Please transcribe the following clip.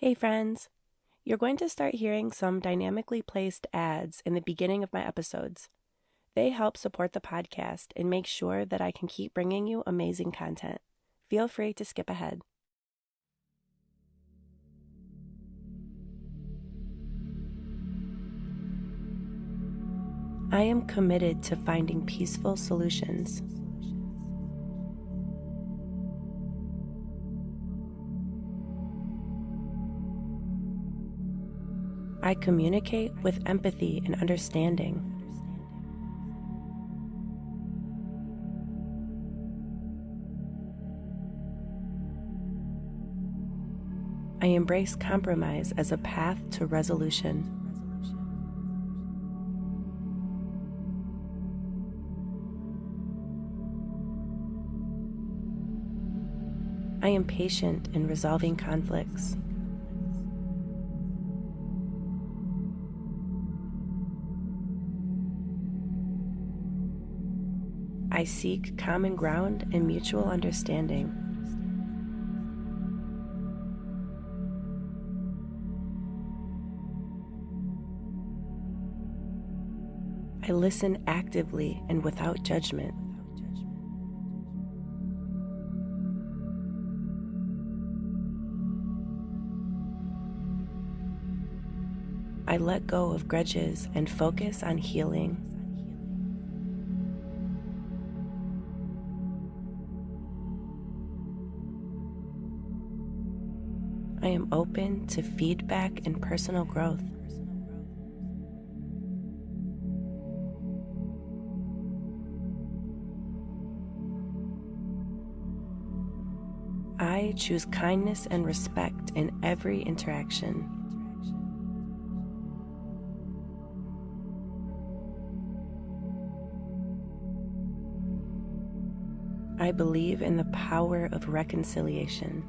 Hey, friends. You're going to start hearing some dynamically placed ads in the beginning of my episodes. They help support the podcast and make sure that I can keep bringing you amazing content. Feel free to skip ahead. I am committed to finding peaceful solutions. I communicate with empathy and understanding. I embrace compromise as a path to resolution. I am patient in resolving conflicts. I seek common ground and mutual understanding. I listen actively and without judgment. I let go of grudges and focus on healing. I am open to feedback and personal growth. I choose kindness and respect in every interaction. I believe in the power of reconciliation.